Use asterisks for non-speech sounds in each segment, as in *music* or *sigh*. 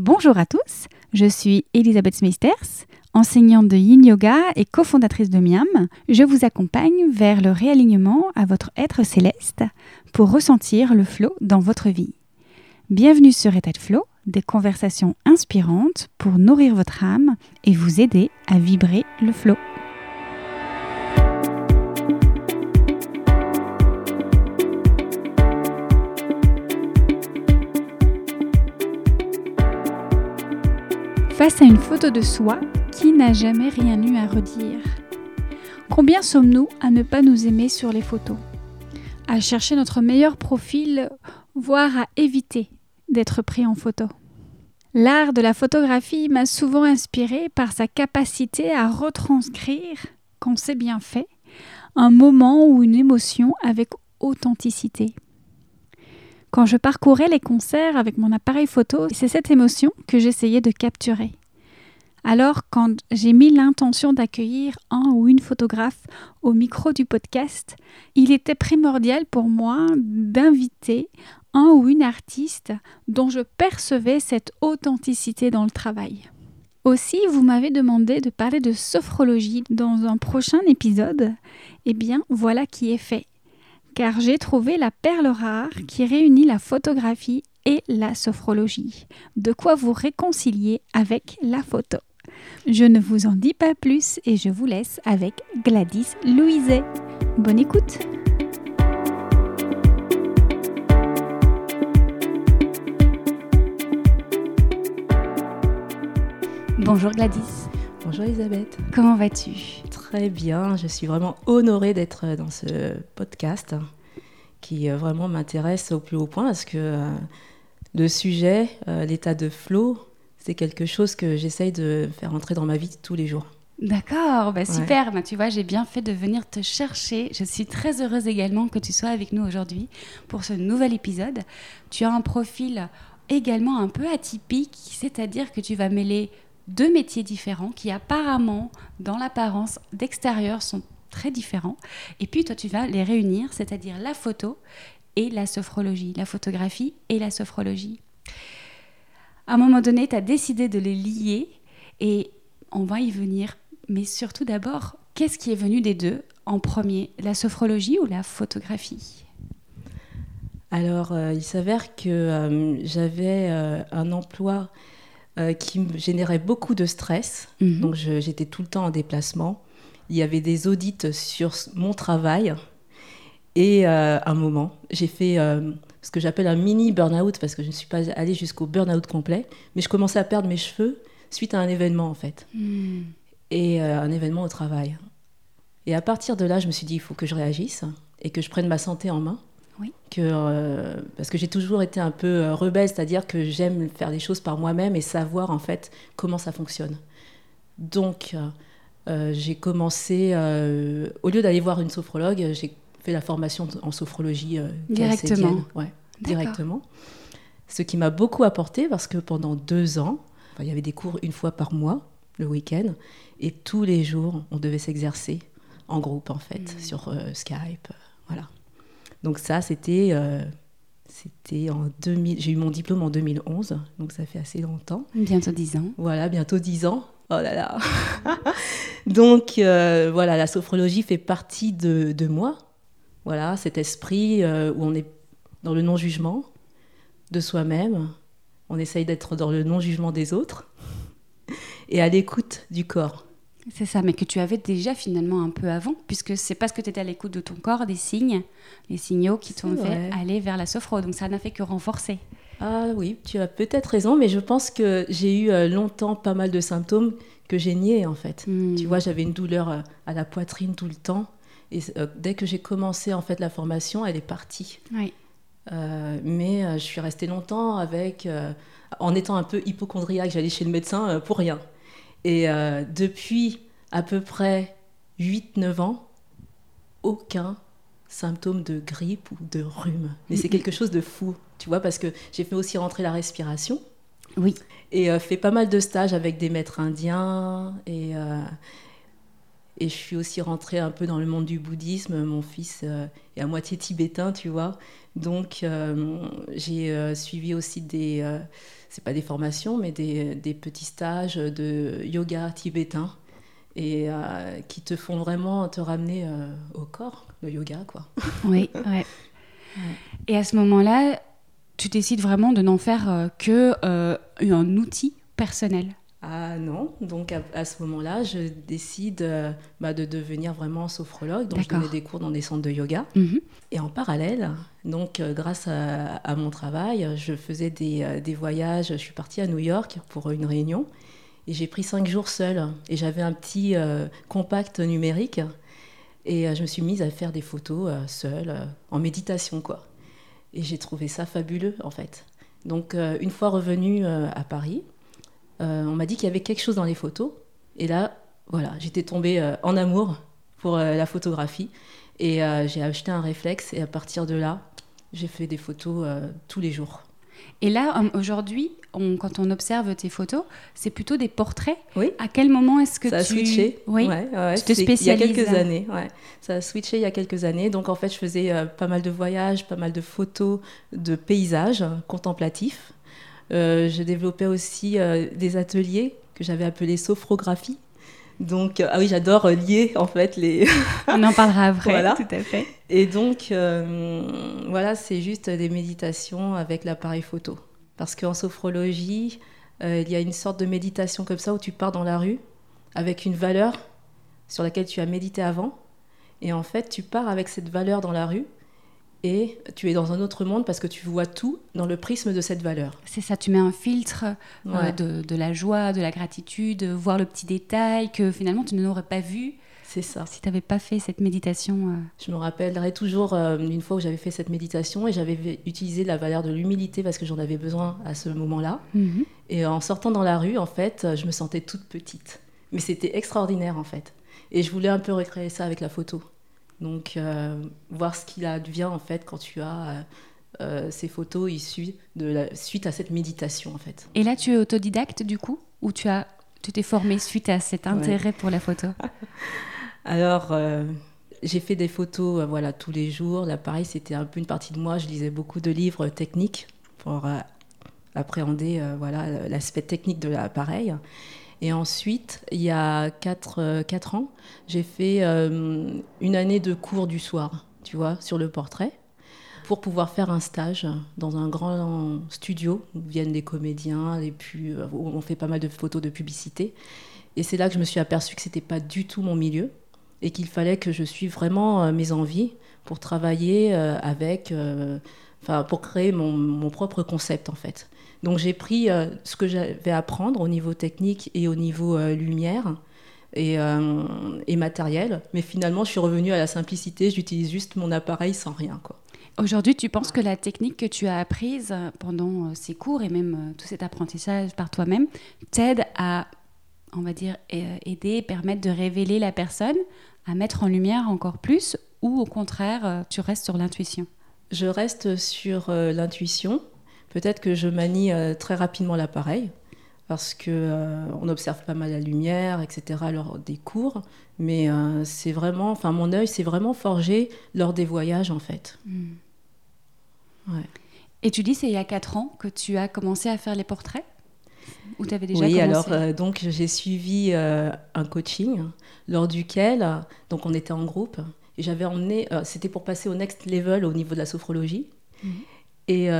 Bonjour à tous, je suis Elisabeth Smeisters, enseignante de Yin Yoga et cofondatrice de Miam. Je vous accompagne vers le réalignement à votre être céleste pour ressentir le flow dans votre vie. Bienvenue sur État de Flow, des conversations inspirantes pour nourrir votre âme et vous aider à vibrer le flow. Face à une photo de soi, qui n'a jamais rien eu à redire Combien sommes-nous à ne pas nous aimer sur les photos? À chercher notre meilleur profil, voire à éviter d'être pris en photo L'art de la photographie m'a souvent inspiré par sa capacité à retranscrire, quand c'est bien fait, un moment ou une émotion avec authenticité. Quand je parcourais les concerts avec mon appareil photo, c'est cette émotion que j'essayais de capturer. Alors, quand j'ai mis l'intention d'accueillir un ou une photographe au micro du podcast, il était primordial pour moi d'inviter un ou une artiste dont je percevais cette authenticité dans le travail. Aussi, vous m'avez demandé de parler de sophrologie dans un prochain épisode. Eh bien, voilà qui est fait car j'ai trouvé la perle rare qui réunit la photographie et la sophrologie. De quoi vous réconcilier avec la photo. Je ne vous en dis pas plus et je vous laisse avec Gladys Louiset. Bonne écoute Bonjour Gladys. Bonjour Elisabeth. Comment vas-tu? Très bien, je suis vraiment honorée d'être dans ce podcast qui euh, vraiment m'intéresse au plus haut point parce que euh, le sujet, euh, l'état de flow, c'est quelque chose que j'essaye de faire entrer dans ma vie tous les jours. D'accord, bah super. Bah, tu vois, j'ai bien fait de venir te chercher. Je suis très heureuse également que tu sois avec nous aujourd'hui pour ce nouvel épisode. Tu as un profil également un peu atypique, c'est-à-dire que tu vas mêler deux métiers différents qui apparemment, dans l'apparence d'extérieur, sont très différents. Et puis toi, tu vas les réunir, c'est-à-dire la photo et la sophrologie, la photographie et la sophrologie. À un moment donné, tu as décidé de les lier et on va y venir. Mais surtout d'abord, qu'est-ce qui est venu des deux en premier, la sophrologie ou la photographie? Alors, euh, il s'avère que euh, j'avais euh, un emploi qui me générait beaucoup de stress. Mhm. Donc j'étais tout le temps en déplacement. Il y avait des audits sur mon travail. Et à un moment, j'ai fait ce que j'appelle un mini burn-out, parce que je ne suis pas allée jusqu'au burn-out complet, mais je commençais à perdre mes cheveux suite à un événement en fait. Hmm. Et un événement au travail. Et à partir de là, je me suis dit, il faut que je réagisse et que je prenne ma santé en main. Que, euh, parce que j'ai toujours été un peu euh, rebelle, c'est-à-dire que j'aime faire des choses par moi-même et savoir en fait comment ça fonctionne. Donc, euh, j'ai commencé, au lieu d'aller voir une sophrologue, j'ai fait la formation en sophrologie directement. Ouais, directement. Ce qui m'a beaucoup apporté parce que pendant deux ans, il y avait des cours une fois par mois, le week-end, et tous les jours, on devait s'exercer en groupe en fait, mmh. sur Skype. voilà. Donc ça, c'était euh, c'était en 2000. J'ai eu mon diplôme en 2011, donc ça fait assez longtemps. Bientôt 10 ans. Voilà, bientôt 10 ans. Oh là là. *laughs* donc euh, voilà, la sophrologie fait partie de, de moi. Voilà, cet esprit euh, où on est dans le non-jugement de soi-même. On essaye d'être dans le non-jugement des autres *laughs* et à l'écoute du corps. C'est ça, mais que tu avais déjà finalement un peu avant, puisque c'est parce que tu étais à l'écoute de ton corps, des signes, les signaux qui t'ont fait aller vers la sophro. Donc ça n'a fait que renforcer. Ah oui, tu as peut-être raison, mais je pense que j'ai eu euh, longtemps pas mal de symptômes que j'ai niés en fait. Hmm. Tu vois, j'avais une douleur euh, à la poitrine tout le temps. Et euh, dès que j'ai commencé en fait la formation, elle est partie. Oui. mais je suis restée longtemps avec, en étant un peu hypochondriaque, j'allais chez le médecin pour rien. Et depuis à peu près 8-9 ans, aucun symptôme de grippe ou de rhume. Mais c'est quelque chose de fou, tu vois, parce que j'ai fait aussi rentrer la respiration. Oui. Et euh, fait pas mal de stages avec des maîtres indiens. Et, euh, Et je suis aussi rentrée un peu dans le monde du bouddhisme. Mon fils est à moitié tibétain, tu vois. Donc, j'ai suivi aussi des, c'est pas des formations, mais des, des, petits stages de yoga tibétain et qui te font vraiment te ramener au corps, le yoga, quoi. *laughs* Oui, ouais. Et à ce moment-là, tu décides vraiment de n'en faire euh, que euh, un outil personnel. Ah non, donc à, ce moment-là, je décide euh, bah, de devenir vraiment sophrologue. Donc je donnais des cours dans des centres de yoga. Mhm. Et en parallèle, donc grâce à, mon travail, je faisais des, des, voyages. Je suis partie à New York pour une réunion et j'ai pris cinq jours seule. Et j'avais un petit compact numérique et je me suis mise à faire des photos seule, en méditation quoi. Et j'ai trouvé ça fabuleux, en fait. Donc, euh, une fois revenue euh, à Paris, euh, on m'a dit qu'il y avait quelque chose dans les photos. Et là, voilà, j'étais tombée en amour pour la photographie. Et j'ai acheté un réflexe. Et à partir de là, j'ai fait des photos tous les jours. Et là, aujourd'hui, quand on observe tes photos, c'est plutôt des portraits. Oui. À quel moment est-ce que ça tu... a switché Oui. Ouais, ouais, tu te spécialises Il y a quelques années. Ouais. Ça a switché il y a quelques années. Donc en fait, je faisais euh, pas mal de voyages, pas mal de photos de paysages contemplatifs. Euh, je développais aussi euh, des ateliers que j'avais appelés sophrographie. Donc, ah oui, j'adore lier en fait les. *laughs* On en parlera après, voilà. tout à fait. Et donc, voilà, c'est juste des méditations avec l'appareil photo. Parce qu'en sophrologie, euh, il y a une sorte de méditation comme ça où tu pars dans la rue avec une valeur sur laquelle tu as médité avant. Et en fait, tu pars avec cette valeur dans la rue et tu es dans un autre monde parce que tu vois tout dans le prisme de cette valeur. C'est ça, tu mets un filtre euh, de, de, la joie, de la gratitude, voir le petit détail que finalement tu n'aurais pas vu c'est ça. Si tu n'avais pas fait cette méditation. Euh. Je me rappellerai toujours euh, une fois où j'avais fait cette méditation et j'avais utilisé la valeur de l'humilité parce que j'en avais besoin à ce moment-là. Mhm. Et en sortant dans la rue, en fait, je me sentais toute petite. Mais c'était extraordinaire, en fait. Et je voulais un peu recréer ça avec la photo. Donc, euh, voir ce qu'il advient, en fait, quand tu as ces photos issues de la suite à cette méditation, en fait. Et là, tu es autodidacte, du coup Ou tu as tu t'es formée suite à cet intérêt pour la photo? *laughs* Alors, euh, j'ai fait des photos euh, voilà, tous les jours. Là, pareil, c'était un peu une partie de moi. Je lisais beaucoup de livres techniques pour euh, appréhender voilà, l'aspect technique de l'appareil. Et ensuite, il y a 4, ans, j'ai fait une année de cours du soir, tu vois, sur le portrait, pour pouvoir faire un stage dans un grand studio où viennent des comédiens, et puis on fait pas mal de photos de publicité. Et c'est là que je me suis aperçue que c'était pas du tout mon milieu et qu'il fallait que je suive vraiment euh, mes envies pour travailler euh, avec, euh, enfin pour créer mon, mon, propre concept en fait. Donc j'ai pris ce que j'avais à apprendre au niveau technique et au niveau lumière et, et, matériel, mais finalement je suis revenue à la simplicité, j'utilise juste mon appareil sans rien quoi. Aujourd'hui, tu penses que la technique que tu as apprise pendant ces cours et même tout cet apprentissage par toi-même t'aide à on va dire, aider, permettre de révéler la personne, à mettre en lumière encore plus, ou au contraire, euh, tu restes sur l'intuition? Je reste sur euh, l'intuition. Peut-être que je manie euh, très rapidement l'appareil, parce que on observe pas mal la lumière, etc. lors des cours. Mais c'est vraiment, enfin, mon œil s'est vraiment forgé lors des voyages, en fait. Hmm. Ouais. Et tu dis, c'est il y a 4 ans que tu as commencé à faire les portraits? Ou avais déjà oui, alors euh, donc j'ai suivi euh, un coaching lors duquel donc on était en groupe et j'avais emmené euh, c'était pour passer au next level au niveau de la sophrologie. Mhm. Et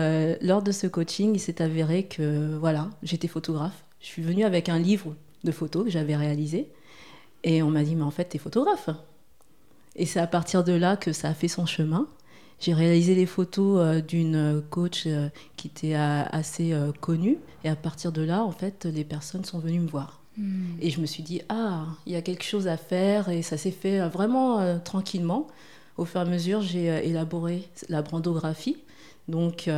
lors de ce coaching, il s'est avéré que voilà, j'étais photographe. Je suis venue avec un livre de photos que j'avais réalisé et on m'a dit mais en fait tu es photographe. Et c'est à partir de là que ça a fait son chemin. J'ai réalisé les photos euh, d'une coach euh, qui était euh, assez connue. Et à partir de là, en fait, les personnes sont venues me voir. Hmm. Et je me suis dit, ah, il y a quelque chose à faire. Et ça s'est fait vraiment tranquillement. Au fur et à mesure, j'ai élaboré la brandographie. Donc,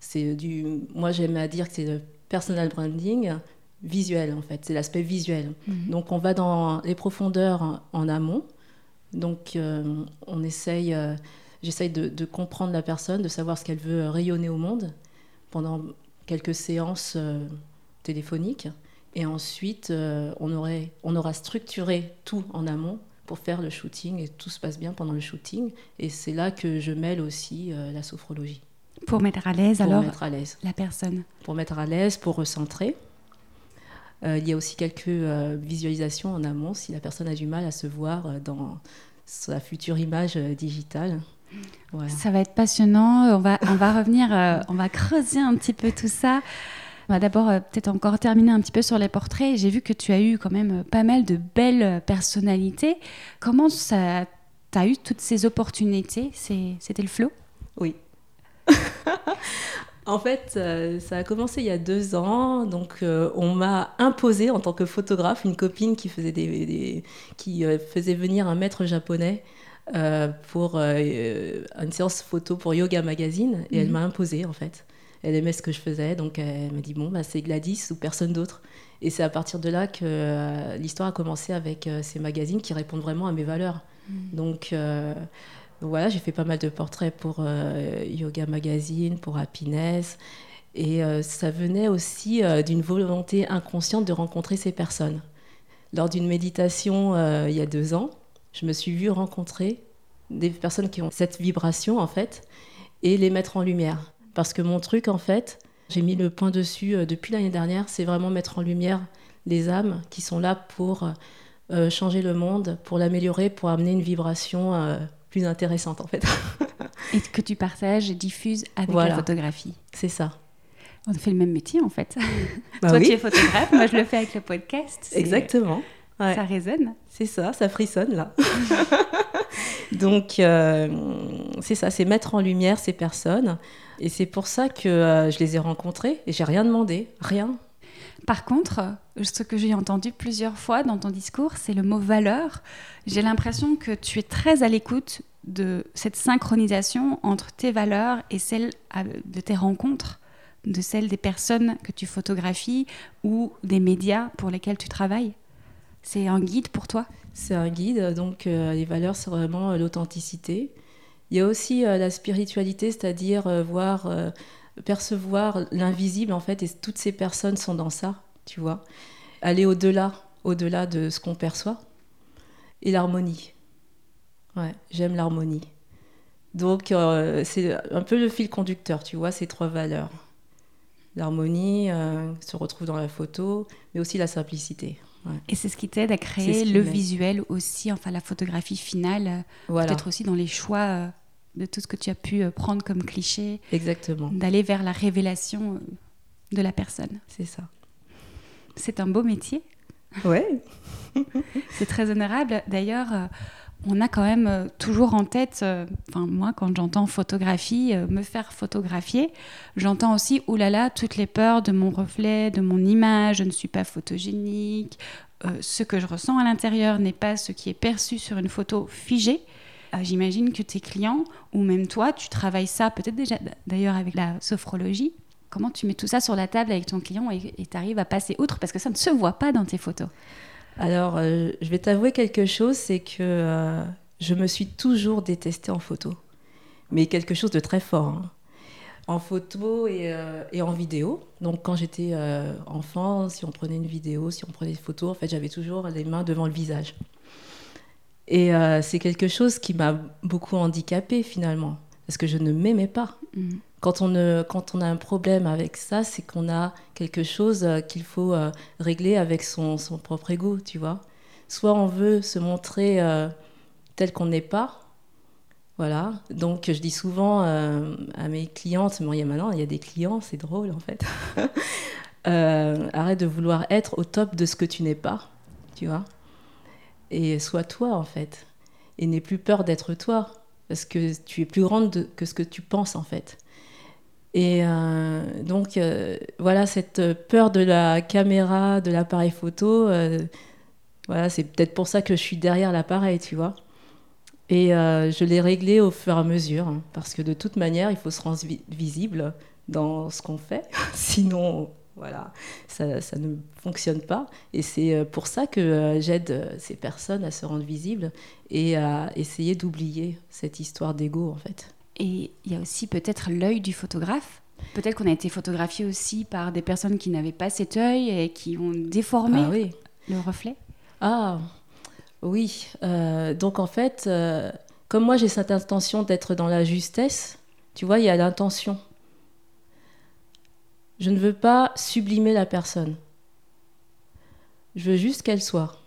c'est du. Moi, j'aime à dire que c'est le personal branding visuel, en fait. C'est l'aspect visuel. Hmm. Donc, on va dans les profondeurs en, amont. Donc, on essaye J'essaye de, comprendre la personne, de savoir ce qu'elle veut rayonner au monde pendant quelques séances euh, téléphoniques. Et ensuite, euh, on, aurait, on aura structuré tout en amont pour faire le shooting et tout se passe bien pendant le shooting. Et c'est là que je mêle aussi la sophrologie. Pour mettre à l'aise alors mettre à l'aise. la personne. Pour mettre à l'aise, pour recentrer. il y a aussi quelques visualisations en amont si la personne a du mal à se voir dans sa future image digitale. Ça va être passionnant. On va, on va revenir, euh, on va creuser un petit peu tout ça. On va d'abord euh, peut-être encore terminer un petit peu sur les portraits. J'ai vu que tu as eu quand même euh, pas mal de belles personnalités. Comment ça, tu as eu toutes ces opportunités? C'était le flow? Oui. *laughs* En fait, ça a commencé il y a deux ans. Donc, on m'a imposé en tant que photographe une copine qui faisait, des, qui faisait venir un maître japonais euh, pour euh, une séance photo pour Yoga Magazine et elle mhm. m'a imposé en fait. Elle aimait ce que je faisais, donc elle m'a dit bon bah c'est Gladys ou personne d'autre. Et c'est à partir de là que euh, l'histoire a commencé avec ces magazines qui répondent vraiment à mes valeurs. Mhm. Donc voilà, j'ai fait pas mal de portraits pour Yoga Magazine, pour Happiness. Et ça venait aussi d'une volonté inconsciente de rencontrer ces personnes. Lors d'une méditation il y a deux ans, je me suis vue rencontrer des personnes qui ont cette vibration, en fait, et les mettre en lumière. Parce que mon truc, en fait, j'ai mis le point dessus euh, depuis l'année dernière, c'est vraiment mettre en lumière les âmes qui sont là pour euh, changer le monde, pour l'améliorer, pour amener une vibration euh, plus intéressante, en fait. *laughs* et que tu partages et diffuses avec la photographie. C'est ça. On fait le même métier, en fait. Bah *laughs* Toi, tu es photographe, moi, je le fais avec le podcast. Exactement. Ça résonne. C'est ça, ça frissonne là. *laughs* Donc, euh, c'est ça, c'est mettre en lumière ces personnes. Et c'est pour ça que euh, je les ai rencontrées et j'ai rien demandé, rien. Par contre, ce que j'ai entendu plusieurs fois dans ton discours, c'est le mot valeur. J'ai l'impression que tu es très à l'écoute de cette synchronisation entre tes valeurs et celles de tes rencontres, de celles des personnes que tu photographies ou des médias pour lesquels tu travailles. C'est un guide pour toi? C'est un guide, donc euh, les valeurs, c'est vraiment euh, l'authenticité. Il y a aussi euh, la spiritualité, c'est-à-dire voir, percevoir l'invisible, en fait, et toutes ces personnes sont dans ça, tu vois. Aller au-delà, au-delà de ce qu'on perçoit. Et l'harmonie. Ouais, j'aime l'harmonie. Donc, c'est un peu le fil conducteur, tu vois, ces trois valeurs. L'harmonie se retrouve dans la photo, mais aussi la simplicité. Et c'est ce qui t'aide à créer le visuel aussi, enfin la photographie finale, euh, peut-être aussi dans les choix euh, de tout ce que tu as pu euh, prendre comme cliché. Exactement. D'aller vers la révélation de la personne. C'est ça. C'est un beau métier. Ouais. *laughs* c'est très honorable. D'ailleurs, on a quand même euh, toujours en tête, euh, enfin moi quand j'entends photographie, euh, me faire photographier, j'entends aussi oulala toutes les peurs de mon reflet, de mon image, je ne suis pas photogénique, ce que je ressens à l'intérieur n'est pas ce qui est perçu sur une photo figée. J'imagine que tes clients ou même toi, tu travailles ça peut-être déjà d'ailleurs avec la sophrologie. Comment tu mets tout ça sur la table avec ton client et tu arrives à passer outre parce que ça ne se voit pas dans tes photos? Alors, euh, je vais t'avouer quelque chose, c'est que euh, je me suis toujours détestée en photo, mais quelque chose de très fort. Hein. En photo euh, et, en vidéo. Donc, quand j'étais enfant, si on prenait une vidéo, si on prenait des photos, en fait, j'avais toujours les mains devant le visage. Et c'est quelque chose qui m'a beaucoup handicapée finalement, parce que je ne m'aimais pas. Mmh. Quand on, quand on a un problème avec ça, c'est qu'on a quelque chose euh, qu'il faut euh, régler avec son, son, propre ego, tu vois. Soit on veut se montrer euh, tel qu'on n'est pas, voilà. Donc je dis souvent à mes clientes, bon, il y a maintenant, il y a des clients, c'est drôle en fait. *laughs* arrête de vouloir être au top de ce que tu n'es pas, tu vois. Et sois toi en fait. Et n'aie plus peur d'être toi, parce que tu es plus grande que ce que tu penses en fait. Et euh, donc, euh, voilà, cette peur de la caméra, de l'appareil photo, euh, voilà, c'est peut-être pour ça que je suis derrière l'appareil, tu vois. Et je l'ai réglé au fur et à mesure, hein, parce que de toute manière, il faut se rendre visible dans ce qu'on fait, *laughs* sinon, voilà, ça, ça, ne fonctionne pas. Et c'est pour ça que j'aide ces personnes à se rendre visibles et à essayer d'oublier cette histoire d'ego, en fait. Et il y a aussi peut-être l'œil du photographe. Peut-être qu'on a été photographié aussi par des personnes qui n'avaient pas cet œil et qui ont déformé ah le reflet. Ah, Oui, euh, donc en fait, euh, comme moi j'ai cette intention d'être dans la justesse, tu vois, il y a l'intention. Je ne veux pas sublimer la personne. Je veux juste qu'elle soit.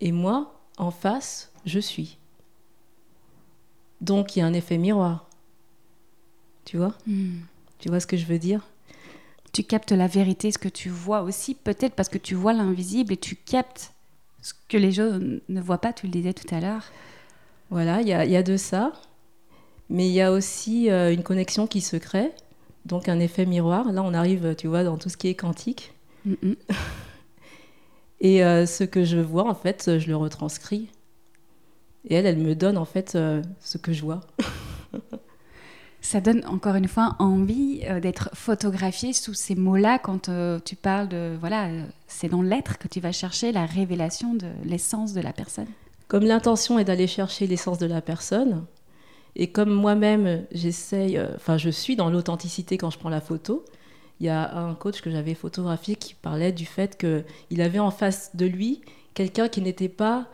Et moi, en face, je suis. Donc il y a un effet miroir. Tu vois? Hmm. Tu vois ce que je veux dire? Tu captes la vérité, ce que tu vois aussi, peut-être parce que tu vois l'invisible et tu captes ce que les gens ne voient pas, tu le disais tout à l'heure. Voilà, il y a, il y a de ça. Mais il y a aussi euh, une connexion qui se crée, donc un effet miroir. Là, on arrive, tu vois, dans tout ce qui est quantique. Mhm. *laughs* Et euh, ce que je vois, en fait, je le retranscris. Et elle, elle me donne, en fait, euh, ce que je vois. *laughs* Ça donne encore une fois envie euh, d'être photographié sous ces mots-là quand tu parles de voilà, c'est dans l'être que tu vas chercher la révélation de l'essence de la personne. Comme l'intention est d'aller chercher l'essence de la personne, et comme moi-même, j'essaye, euh, enfin, je suis dans l'authenticité quand je prends la photo, il y a un coach que j'avais photographié qui parlait du fait qu'il avait en face de lui quelqu'un qui n'était pas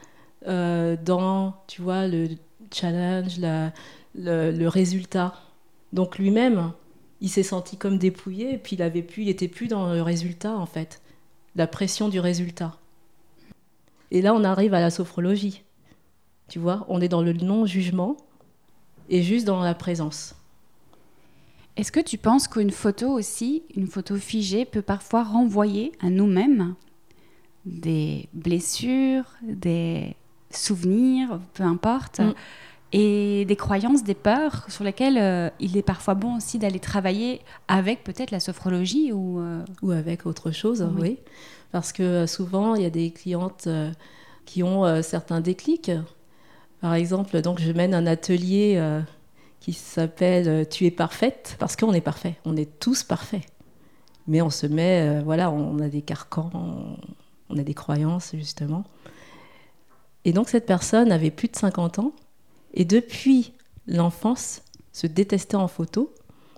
euh, dans, tu vois, le challenge, le, résultat. Donc lui-même, il s'est senti comme dépouillé, et puis il avait plus, il était plus dans le résultat en fait, la pression du résultat. Et là, on arrive à la sophrologie. Tu vois, on est dans le non-jugement et juste dans la présence. Est-ce que tu penses qu'une photo aussi, une photo figée, peut parfois renvoyer à nous-mêmes des blessures, des souvenirs, peu importe, Mm. et des croyances, des peurs sur lesquelles euh, il est parfois bon aussi d'aller travailler avec peut-être la sophrologie ou euh, Ou avec autre chose, Oui. oui. Parce que euh, souvent, il y a des clientes euh, qui ont certains déclics. Par exemple, donc je mène un atelier euh, qui s'appelle euh, Tu es parfaite, parce qu'on est parfait. On est tous parfaits. Mais on se met, euh, voilà, on a des carcans, on, a des croyances, justement. Et donc, cette personne avait plus de 50 ans, et depuis l'enfance, se détestait en photo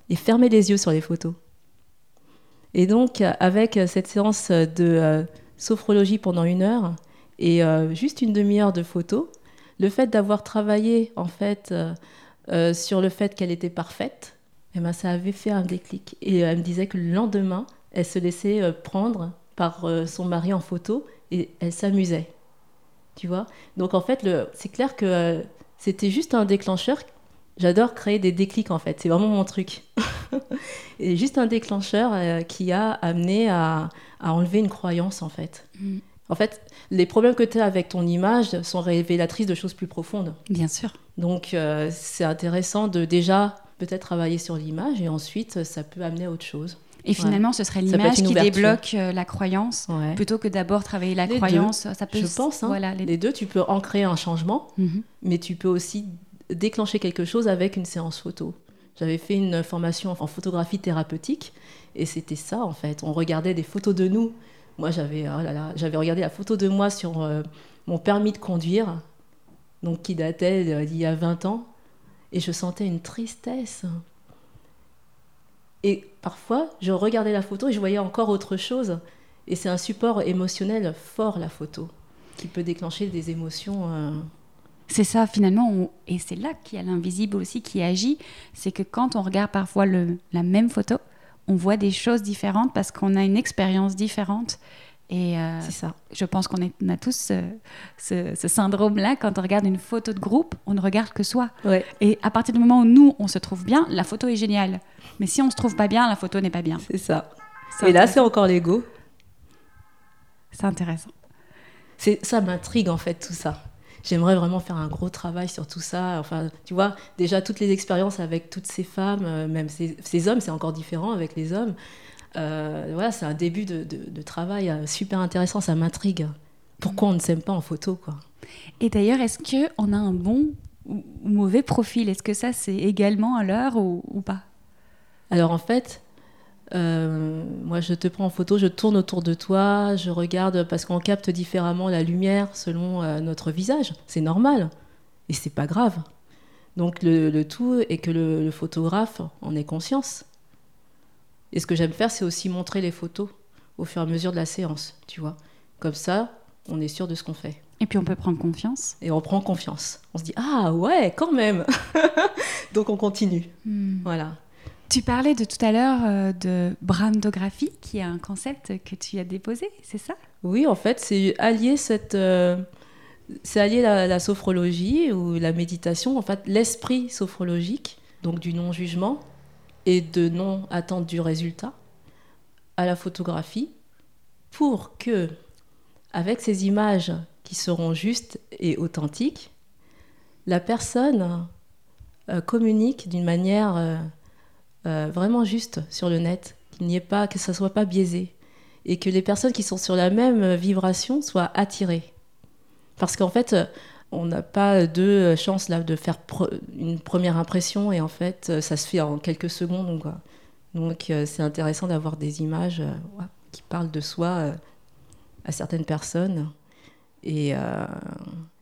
et fermait les yeux sur les photos. Et donc, avec cette séance de sophrologie pendant une heure et juste une demi-heure de photos, le fait d'avoir travaillé en fait euh, euh, sur le fait qu'elle était parfaite, eh ben, ça avait fait un déclic. Et euh, elle me disait que le lendemain, elle se laissait prendre par son mari en photo et elle s'amusait. Tu vois? Donc en fait, c'est clair que c'était juste un déclencheur. J'adore créer des déclics en fait, c'est vraiment mon truc. *laughs* et juste un déclencheur qui a amené à, à enlever une croyance en fait. Mm. En fait, les problèmes que tu as avec ton image sont révélatrices de choses plus profondes. bien sûr. Donc euh, c'est intéressant de déjà peut-être travailler sur l'image et ensuite euh, ça peut amener à autre chose. Et finalement, ce serait l'image qui ouverture. débloque euh, la croyance Ouais. plutôt que d'abord travailler la Les croyance. Ça peut Je s- pense, hein. Voilà, les- Les deux, tu peux ancrer un changement, Mhm. mais tu peux aussi déclencher quelque chose avec une séance photo. J'avais fait une formation en photographie thérapeutique et c'était ça en fait. On regardait des photos de nous. Moi, j'avais oh là là, j'avais regardé la photo de moi sur euh, mon permis de conduire, donc qui datait d'il y a 20 ans, et je sentais une tristesse. Et parfois, je regardais la photo et je voyais encore autre chose. Et c'est un support émotionnel fort, la photo, qui peut déclencher des émotions. euh, C'est ça, finalement, et c'est là qu'il y a l'invisible aussi qui agit. C'est que quand on regarde parfois la même photo, on voit des choses différentes parce qu'on a une expérience différente. Et euh, ça. je pense qu'on a tous ce, ce- ce syndrome-là. Quand on regarde une photo de groupe, on ne regarde que soi. Ouais, Et à partir du moment où nous, on se trouve bien, la photo est géniale. Mais si on se trouve pas bien, la photo n'est pas bien. c'est ça. Et là, c'est encore l'ego. c'est intéressant. C'est ça m'intrigue en fait tout ça. J'aimerais vraiment faire un gros travail sur tout ça. Enfin, tu vois, déjà toutes les expériences avec toutes ces femmes, euh, même ces, ces hommes, c'est encore différent avec les hommes. Euh, voilà, c'est un début de, de- de travail euh, super intéressant. Ça m'intrigue. Pourquoi on ne s'aime pas en photo, quoi? Et d'ailleurs, est-ce qu'on a un bon ou ou mauvais profil? Est-ce que ça, c'est également à l'heure ou, ou pas? Alors en fait, euh, moi je te prends en photo, je tourne autour de toi, je regarde parce qu'on capte différemment la lumière selon euh, notre visage. C'est normal et c'est pas grave. Donc le, le tout est que le, le photographe en ait conscience. Et ce que j'aime faire, c'est aussi montrer les photos au fur et à mesure de la séance, tu vois. Comme ça, on est sûr de ce qu'on fait. Et puis on peut prendre confiance. Et on prend confiance. On se dit ah ouais, quand même. *laughs* Donc on continue. Hmm. Voilà. Tu parlais de tout à l'heure euh, de brandographie, qui est un concept que tu as déposé, c'est ça? Oui, en fait, c'est allier cette, euh, c'est allier la, sophrologie ou la méditation, en fait, l'esprit sophrologique, donc du non-jugement et de non-attente du résultat, à la photographie, pour que, avec ces images qui seront justes et authentiques, la personne euh, communique d'une manière euh, vraiment juste sur le net, qu'il n'y ait pas, que ça soit pas biaisé, et que les personnes qui sont sur la même vibration soient attirées. Parce qu'en fait, on n'a pas de chance là de faire une première impression et en fait, ça se fait en quelques secondes. Donc, c'est intéressant d'avoir des images qui parlent de soi à certaines personnes. Et euh,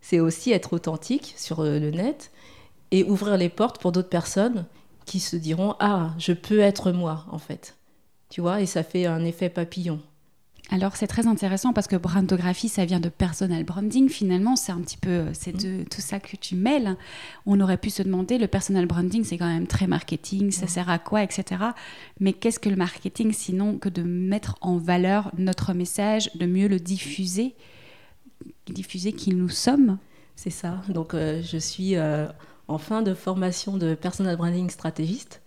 c'est aussi être authentique sur euh, le net et ouvrir les portes pour d'autres personnes qui se diront Ah, je peux être moi, en fait. Tu vois, et ça fait un effet papillon. Alors c'est très intéressant parce que brandographie, ça vient de personal branding. Finalement, c'est un petit peu c'est de tout ça que tu mêles. On aurait pu se demander, le personal branding, c'est quand même très marketing, ça sert à quoi, etc. Mais qu'est-ce que le marketing sinon que de mettre en valeur notre message, de mieux le diffuser diffuser qui nous sommes? C'est ça. Donc, euh, je suis euh, en fin de formation de personal branding stratégiste.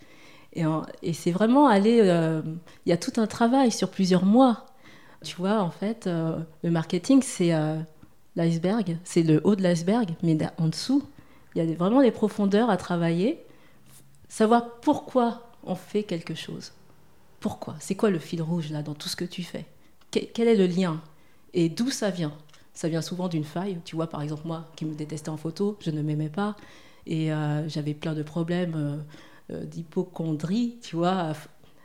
Et, c'est vraiment aller. Euh, il y a tout un travail sur plusieurs mois. Tu vois, en fait, le marketing, c'est l'iceberg. C'est le haut de l'iceberg, mais en dessous, il y a vraiment des profondeurs à travailler. Savoir pourquoi on fait quelque chose. Pourquoi? C'est quoi le fil rouge là dans tout ce que tu fais? Quel est le lien? Et d'où ça vient? Ça vient souvent d'une faille. Tu vois, par exemple, moi qui me détestais en photo, je ne m'aimais pas et euh, j'avais plein de problèmes euh, euh, d'hypochondrie, tu vois,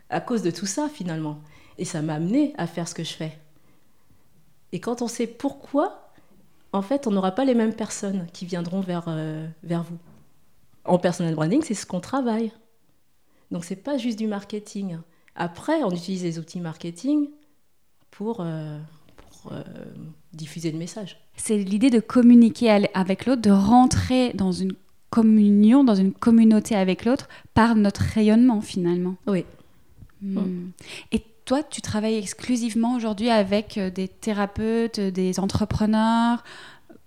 à, cause de tout ça finalement. Et ça m'a amené à faire ce que je fais. Et quand on sait pourquoi, en fait, on n'aura pas les mêmes personnes qui viendront vers, vers vous. En personal branding, c'est ce qu'on travaille. Donc, c'est pas juste du marketing. Après, on utilise les outils marketing pour euh, diffuser le message. C'est l'idée de communiquer avec l'autre, de rentrer dans une communion, dans une communauté avec l'autre par notre rayonnement finalement. Oui. Hmm. Et toi, tu travailles exclusivement aujourd'hui avec euh, des thérapeutes, des entrepreneurs.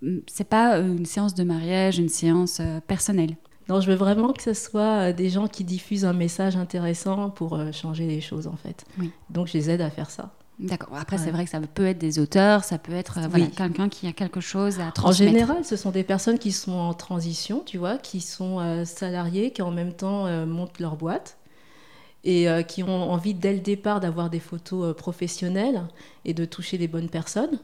Hmm, c'est pas euh, une séance de mariage, une séance personnelle. Non, je veux vraiment que ce soit des gens qui diffusent un message intéressant pour changer les choses en fait. Oui. Donc je les aide à faire ça. D'accord. Après, c'est vrai que ça peut être des auteurs, ça peut être euh, quelqu'un qui a quelque chose à transmettre. En général, ce sont des personnes qui sont en transition, tu vois, qui sont euh, salariés, qui en même temps euh, montent leur boîte et qui ont envie dès le départ d'avoir des photos professionnelles et de toucher les bonnes personnes.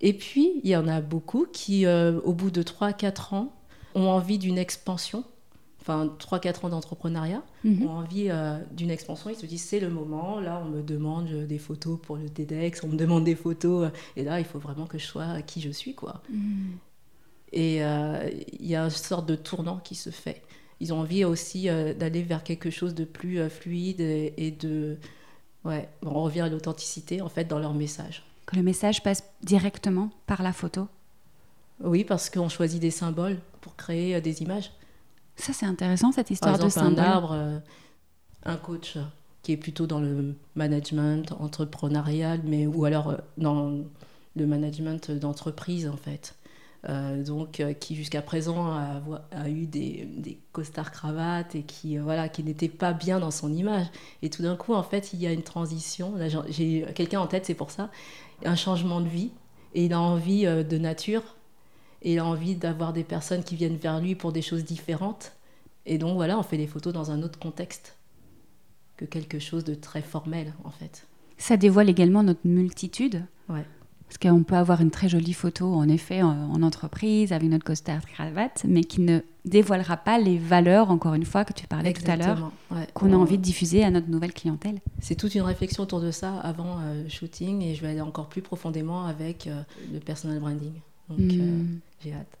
Et puis, il y en a beaucoup qui, au bout de 3-4 ans, ont envie d'une expansion enfin 3-4 ans d'entrepreneuriat, mhm. ont envie euh, d'une expansion. Ils se disent c'est le moment. Là, on me demande des photos pour le TEDx, on me demande des photos. et là, il faut vraiment que je sois qui je suis. quoi. Mhm. Et euh, il y a une sorte de tournant qui se fait. Ils ont envie aussi euh, d'aller vers quelque chose de plus fluide et, de. Ouais, on revient à l'authenticité en fait dans leur message. Que le message passe directement par la photo? Oui, parce qu'on choisit des symboles pour créer des images. Ça, c'est intéressant, cette histoire Par exemple, de un arbre, euh, un coach qui est plutôt dans le management entrepreneurial, mais, ou alors euh, dans le management d'entreprise, en fait. Euh, donc, qui jusqu'à présent a, a, eu des, des costards cravates et qui, voilà, qui n'était pas bien dans son image. Et tout d'un coup, en fait, il y a une transition. J'ai quelqu'un en tête, c'est pour ça. Un changement de vie. Et il a envie de nature et il a envie d'avoir des personnes qui viennent vers lui pour des choses différentes. Et donc voilà, on fait des photos dans un autre contexte que quelque chose de très formel en fait. Ça dévoile également notre multitude. Ouais. Parce qu'on peut avoir une très jolie photo, en effet, en, entreprise, avec notre costard cravate, mais qui ne dévoilera pas les valeurs, encore une fois, que tu parlais tout à l'heure, qu'on a envie de diffuser à notre nouvelle clientèle. C'est toute une réflexion autour de ça avant le euh, shooting, et je vais aller encore plus profondément avec euh, le personal branding. Donc, euh, hmm. j'ai hâte.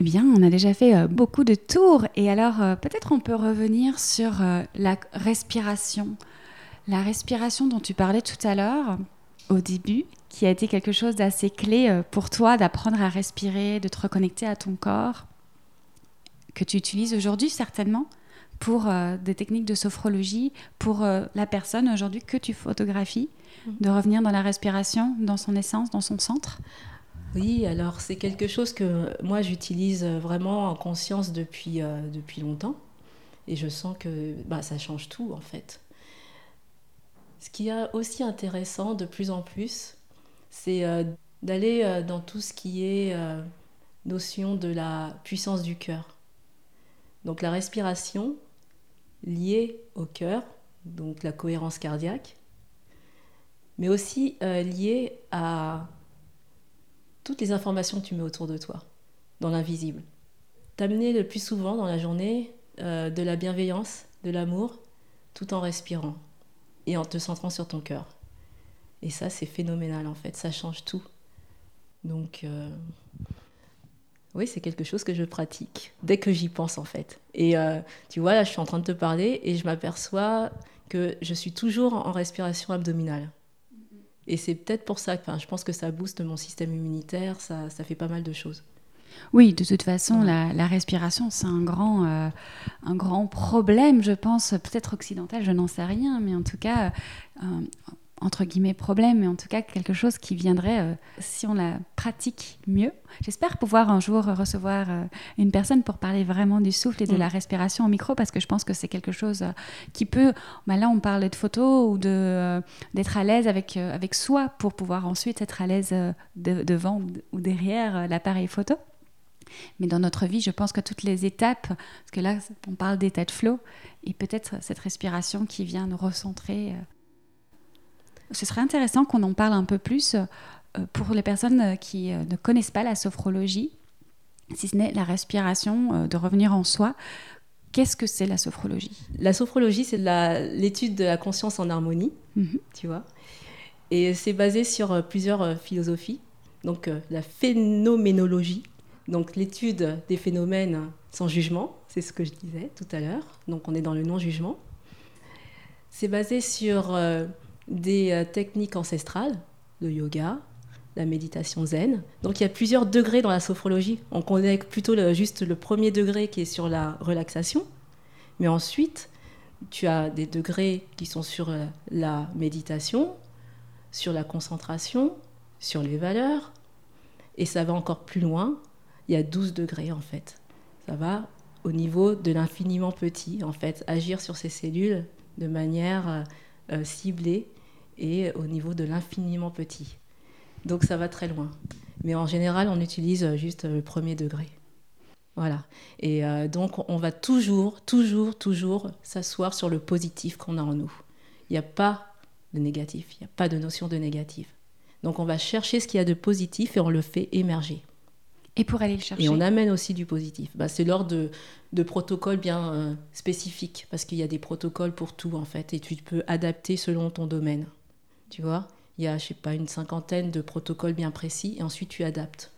Eh bien, on a déjà fait euh, beaucoup de tours et alors euh, peut-être on peut revenir sur la respiration. La respiration dont tu parlais tout à l'heure, au début, qui a été quelque chose d'assez clé pour toi, d'apprendre à respirer, de te reconnecter à ton corps, que tu utilises aujourd'hui certainement pour des techniques de sophrologie, pour la personne aujourd'hui que tu photographies, mm. de revenir dans la respiration, dans son essence, dans son centre Oui, alors c'est quelque chose que moi j'utilise vraiment en conscience depuis, depuis longtemps. Et je sens que bah, ça change tout en fait. Ce qui est aussi intéressant de plus en plus, c'est euh, d'aller euh, dans tout ce qui est euh, notion de la puissance du cœur. Donc la respiration liée au cœur, donc la cohérence cardiaque, mais aussi liée à toutes les informations que tu mets autour de toi, dans l'invisible. T'amener le plus souvent dans la journée de la bienveillance, de l'amour, tout en respirant et en te centrant sur ton cœur. Et ça, c'est phénoménal en fait, ça change tout. Donc, euh, oui, c'est quelque chose que je pratique dès que j'y pense en fait. Et euh, tu vois, là, je suis en train de te parler et je m'aperçois que je suis toujours en respiration abdominale. Et c'est peut-être pour ça, que je pense que ça booste mon système immunitaire, ça, ça fait pas mal de choses. Oui, de toute façon, la, respiration, c'est un grand, euh, un grand problème, je pense, peut-être occidental, je n'en sais rien, mais en tout cas, euh, entre guillemets, problème, mais en tout cas quelque chose qui viendrait, euh, si on la pratique mieux. J'espère pouvoir un jour recevoir une personne pour parler vraiment du souffle et de mm. la respiration au micro, parce que je pense que c'est quelque chose qui peut, bah là on parle de photos ou d'être à l'aise avec, avec soi pour pouvoir ensuite être à l'aise devant ou derrière l'appareil photo. Mais dans notre vie, je pense que toutes les étapes, parce que là, on parle d'état de flow, et peut-être cette respiration qui vient nous recentrer. Euh, ce serait intéressant qu'on en parle un peu plus euh, pour les personnes qui euh, ne connaissent pas la sophrologie, si ce n'est la respiration, de revenir en soi. Qu'est-ce que c'est la sophrologie? La sophrologie, c'est l'étude de la conscience en harmonie, mhm. tu vois. Et c'est basé sur plusieurs philosophies. Donc la phénoménologie, donc l'étude des phénomènes sans jugement, c'est ce que je disais tout à l'heure. Donc on est dans le non-jugement. C'est basé sur euh, des euh, techniques ancestrales, le yoga, la méditation zen. Donc il y a plusieurs degrés dans la sophrologie. On connaît plutôt juste le premier degré qui est sur la relaxation. Mais ensuite, tu as des degrés qui sont sur euh, la méditation, sur la concentration, sur les valeurs. Et ça va encore plus loin il y a 12 degrés en fait. Ça va au niveau de l'infiniment petit, en fait, agir sur ces cellules de manière euh, ciblée et au niveau de l'infiniment petit. Donc ça va très loin. Mais en général, on utilise juste le premier degré. Voilà. Et euh, donc, on va toujours, toujours, toujours s'asseoir sur le positif qu'on a en nous. Il n'y a pas de négatif, il n'y a pas de notion de négatif. Donc, on va chercher ce qu'il y a de positif et on le fait émerger. Et pour aller le chercher. Et on amène aussi du positif. Bah, c'est lors de, de, protocoles bien euh, spécifiques, parce qu'il y a des protocoles pour tout, en fait, et tu peux adapter selon ton domaine. Tu vois Il y a, je sais pas, une cinquantaine de protocoles bien précis, et ensuite tu adaptes.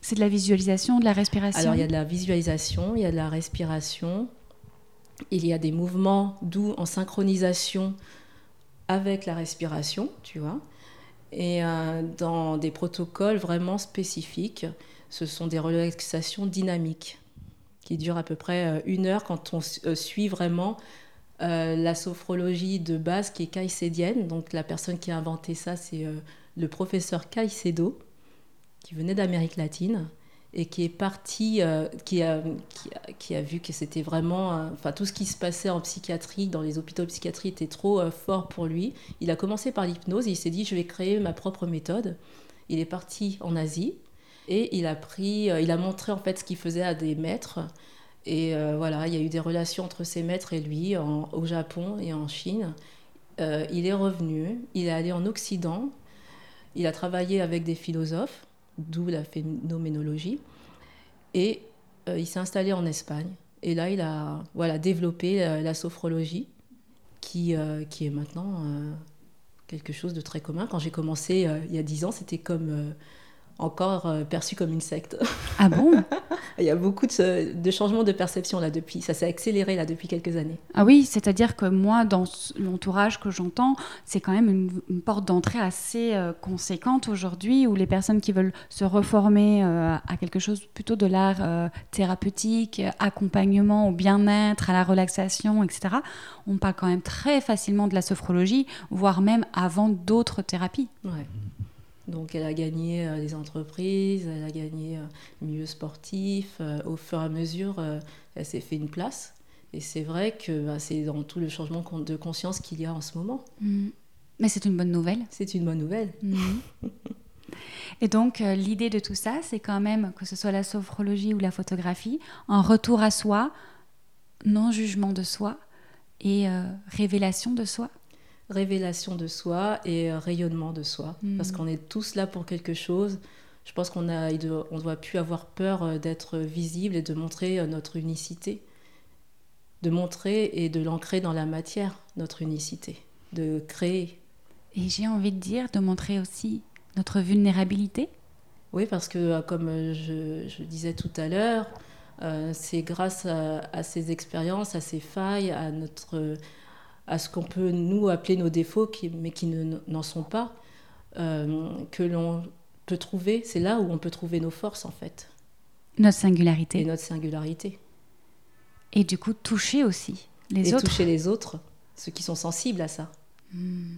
C'est de la visualisation, de la respiration Alors, il y a de la visualisation, il y a de la respiration, il y a des mouvements doux en synchronisation avec la respiration, tu vois et euh, dans des protocoles vraiment spécifiques ce sont des relaxations dynamiques qui durent à peu près euh, une heure quand on euh, suit vraiment euh, la sophrologie de base qui est caïcédienne. Donc la personne qui a inventé ça, c'est le professeur Caicedo, qui venait d'Amérique latine et qui est parti, qui, a, qui, a, vu que c'était vraiment, enfin tout ce qui se passait en psychiatrie, dans les hôpitaux de psychiatrie était trop fort pour lui. Il a commencé par l'hypnose il s'est dit je vais créer ma propre méthode. Il est parti en Asie et il a pris, euh, il a montré en fait ce qu'il faisait à des maîtres. Et euh, voilà, il y a eu des relations entre ces maîtres et lui au Japon et en Chine. Euh, il est revenu, il est allé en Occident, il a travaillé avec des philosophes, d'où la phénoménologie, et il s'est installé en Espagne. Et là, il a voilà, développé la, sophrologie, qui, qui est maintenant quelque chose de très commun. Quand j'ai commencé il y a dix ans, c'était comme encore euh, perçu comme une secte. *laughs* Ah bon? *laughs* Il y a beaucoup de, changements de perception là depuis. Ça s'est accéléré là depuis quelques années. Ah oui, c'est-à-dire que moi, dans l'entourage que j'entends, c'est quand même une, porte d'entrée assez euh, conséquente aujourd'hui où les personnes qui veulent se reformer euh, à quelque chose plutôt de l'art thérapeutique, accompagnement au bien-être, à la relaxation, etc., on parle quand même très facilement de la sophrologie, voire même avant d'autres thérapies. Ouais. Donc elle a gagné euh, les entreprises, elle a gagné euh, le milieu sportif. Euh, au fur et à mesure, elle s'est fait une place. Et c'est vrai que bah, c'est dans tout le changement de conscience qu'il y a en ce moment. Mm. Mais c'est une bonne nouvelle. C'est une bonne nouvelle. Mm. *laughs* Et donc l'idée de tout ça, c'est quand même, que ce soit la sophrologie ou la photographie, un retour à soi, non-jugement de soi et révélation de soi révélation de soi et euh, rayonnement de soi. Mm. Parce qu'on est tous là pour quelque chose. Je pense qu'on a, on doit plus avoir peur euh, d'être visible et de montrer euh, notre unicité. De montrer et de l'ancrer dans la matière, notre unicité. De créer. Et j'ai envie de dire, de montrer aussi notre vulnérabilité. Oui, parce que comme je, disais tout à l'heure, c'est grâce à, à, ces expériences, à ces failles, à notre à ce qu'on peut nous appeler nos défauts, mais qui n'en sont pas, euh, que l'on peut trouver, c'est là où on peut trouver nos forces en fait. Notre singularité. Et notre singularité. Et du coup, toucher aussi les et autres. toucher les autres, ceux qui sont sensibles à ça. Hmm.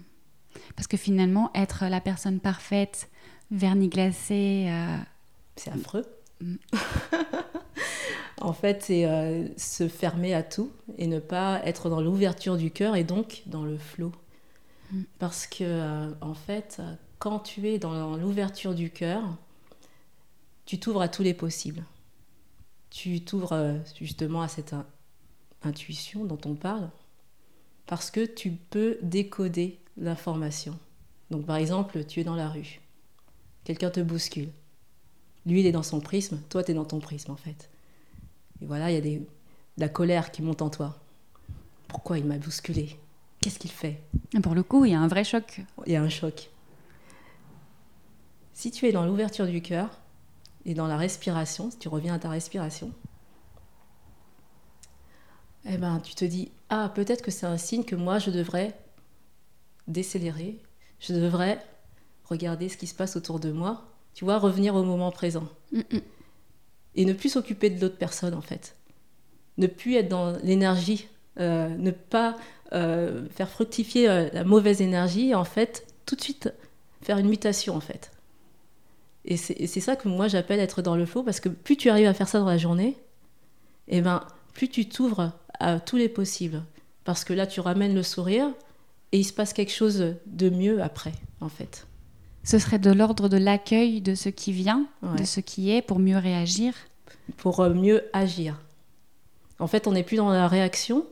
Parce que finalement, être la personne parfaite, vernis glacé. Euh, c'est affreux. Hmm. *laughs* En fait, c'est euh, se fermer à tout et ne pas être dans l'ouverture du cœur et donc dans le flot. Mm. Parce que, euh, en fait, quand tu es dans l'ouverture du cœur, tu t'ouvres à tous les possibles. Tu t'ouvres euh, justement à cette intuition dont on parle, parce que tu peux décoder l'information. Donc, par exemple, tu es dans la rue, quelqu'un te bouscule. Lui, il est dans son prisme, toi, tu es dans ton prisme, en fait. Et voilà, il y a des, de la colère qui monte en toi. Pourquoi il m'a bousculé? Qu'est-ce qu'il fait? Pour le coup, il y a un vrai choc. Il y a un choc. Si tu es dans l'ouverture du cœur et dans la respiration, si tu reviens à ta respiration, eh ben, tu te dis ah peut-être que c'est un signe que moi je devrais décélérer, je devrais regarder ce qui se passe autour de moi, tu vois, revenir au moment présent. Mm, mm et ne plus s'occuper de l'autre personne en fait. Ne plus être dans l'énergie, euh, ne pas euh, faire fructifier euh, la mauvaise énergie, en fait, tout de suite faire une mutation en fait. Et c'est ça que moi j'appelle être dans le flow, parce que plus tu arrives à faire ça dans la journée, et eh ben, plus tu t'ouvres à tous les possibles. Parce que là, tu ramènes le sourire et il se passe quelque chose de mieux après, en fait ce serait de l'ordre de l'accueil de ce qui vient, de ce qui est, pour mieux réagir Pour euh, mieux agir. En fait, on n'est plus dans la réaction,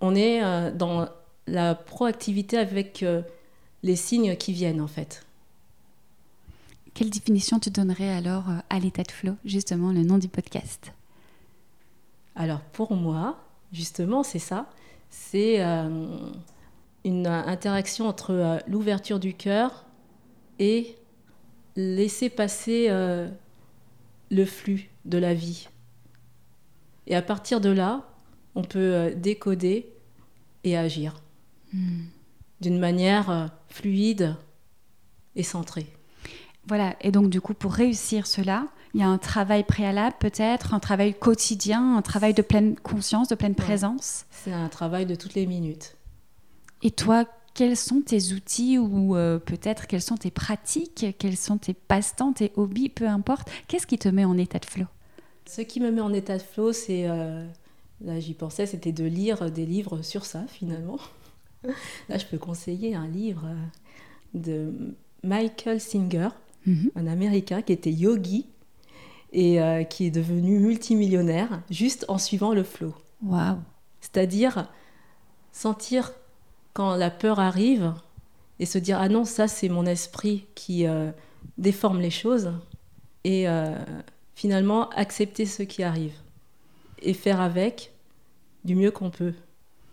on est euh, dans la proactivité avec euh, les signes qui viennent, en fait. Quelle définition tu donnerais alors à l'état de flow, justement, le nom du podcast? Alors, pour moi, justement, c'est ça. C'est une interaction entre l'ouverture du cœur, et laisser passer euh, le flux de la vie. Et à partir de là, on peut euh, décoder et agir hmm. d'une manière euh, fluide et centrée. Voilà, et donc du coup, pour réussir cela, il y a un travail préalable peut-être, un travail quotidien, un travail de pleine conscience, de pleine présence. C'est un travail de toutes les minutes. Et toi, quels sont tes outils ou euh, peut-être quelles sont tes pratiques, quels sont tes passe-temps, tes hobbies, peu importe. Qu'est-ce qui te met en état de flow? Ce qui me met en état de flow, c'est, euh, là j'y pensais, c'était de lire des livres sur ça finalement. Là je peux conseiller un livre euh, de Michael Singer, mhm. un Américain qui était yogi et qui est devenu multimillionnaire juste en suivant le flow. Waouh C'est-à-dire sentir quand la peur arrive et se dire ah non ça c'est mon esprit qui euh, déforme les choses et euh, finalement accepter ce qui arrive et faire avec du mieux qu'on peut.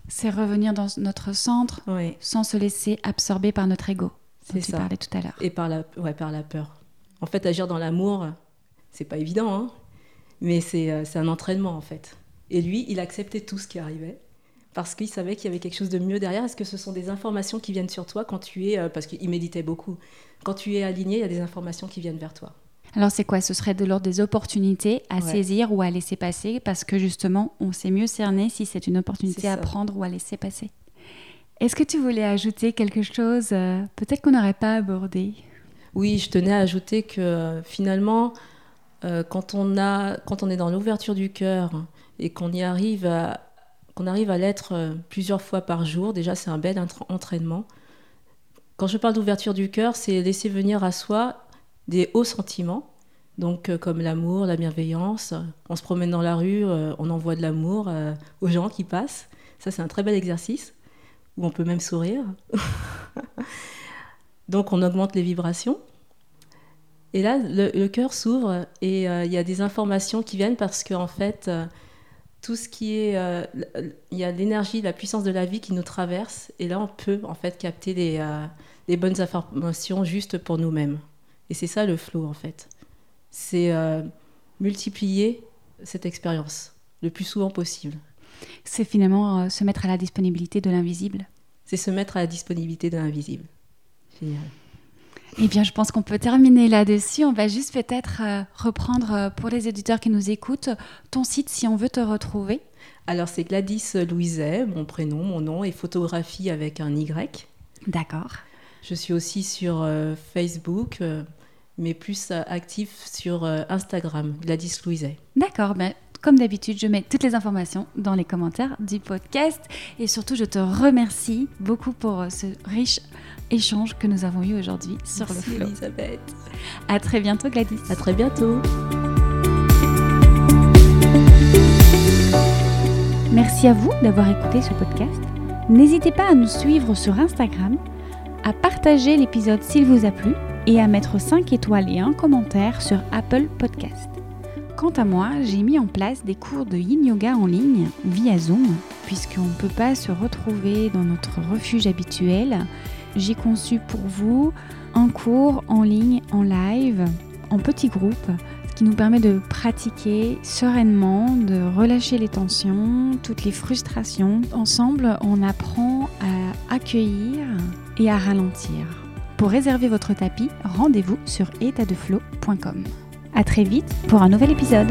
C'est revenir dans notre centre sans se laisser absorber par notre ego. C'est ça. Tu parlais tout à l'heure. Et par la, ouais, par la peur. En fait, agir dans l'amour, c'est pas évident, hein mais euh, c'est un entraînement en fait. Et lui, il acceptait tout ce qui arrivait parce qu'il savait qu'il y avait quelque chose de mieux derrière. Est-ce que ce sont des informations qui viennent sur toi quand tu es, euh, parce qu'il méditait beaucoup, quand tu es aligné, il y a des informations qui viennent vers toi. Alors c'est quoi? Ce serait de l'ordre des opportunités à saisir ou à laisser passer parce que justement, on sait mieux cerner si c'est une opportunité à prendre ou à laisser passer. Est-ce que tu voulais ajouter quelque chose euh, peut-être qu'on n'aurait pas abordé? Oui, je tenais à ajouter que finalement, euh, quand, on a, quand on est dans l'ouverture du cœur et qu'on y arrive à, qu'on arrive à l'être euh, plusieurs fois par jour, déjà c'est un bel entraînement. Quand je parle d'ouverture du cœur, c'est laisser venir à soi des hauts sentiments, donc euh, comme l'amour, la bienveillance. On se promène dans la rue, on envoie de l'amour aux gens qui passent. Ça c'est un très bel exercice où on peut même sourire. *laughs* donc on augmente les vibrations. Et là, le, cœur s'ouvre et euh, il y a des informations qui viennent parce qu'en en fait, euh, tout ce qui est. Euh, il y a l'énergie, la puissance de la vie qui nous traverse. Et là, on peut en fait capter les, bonnes informations juste pour nous-mêmes. Et c'est ça le flow en fait. C'est multiplier cette expérience le plus souvent possible. C'est finalement se mettre à la disponibilité de l'invisible. C'est se mettre à la disponibilité de l'invisible. Génial. Eh bien, je pense qu'on peut terminer là-dessus. On va juste peut-être euh, reprendre euh, pour les éditeurs qui nous écoutent ton site si on veut te retrouver. Alors, c'est Gladys Louiset, mon prénom, mon nom, et photographie avec un Y. D'accord. Je suis aussi sur euh, Facebook, mais plus active sur Instagram, Gladys Louiset. D'accord. Ben, comme d'habitude, je mets toutes les informations dans les commentaires du podcast. Et surtout, je te remercie beaucoup pour ce riche échange que nous avons eu aujourd'hui sur le flow. Elisabeth. À très bientôt Gladys. À très bientôt. Merci à vous d'avoir écouté ce podcast. N'hésitez pas à nous suivre sur Instagram, à partager l'épisode s'il vous a plu et à mettre 5 étoiles et un commentaire sur Apple Podcast. Quant à moi, j'ai mis en place des cours de yin yoga en ligne via Zoom, puisqu'on ne peut pas se retrouver dans notre refuge habituel j'ai conçu pour vous un cours en ligne, en live, en petits groupes, ce qui nous permet de pratiquer sereinement, de relâcher les tensions, toutes les frustrations. Ensemble, on apprend à accueillir et à ralentir. Pour réserver votre tapis, rendez-vous sur étatdeflow.com. À très vite pour un nouvel épisode.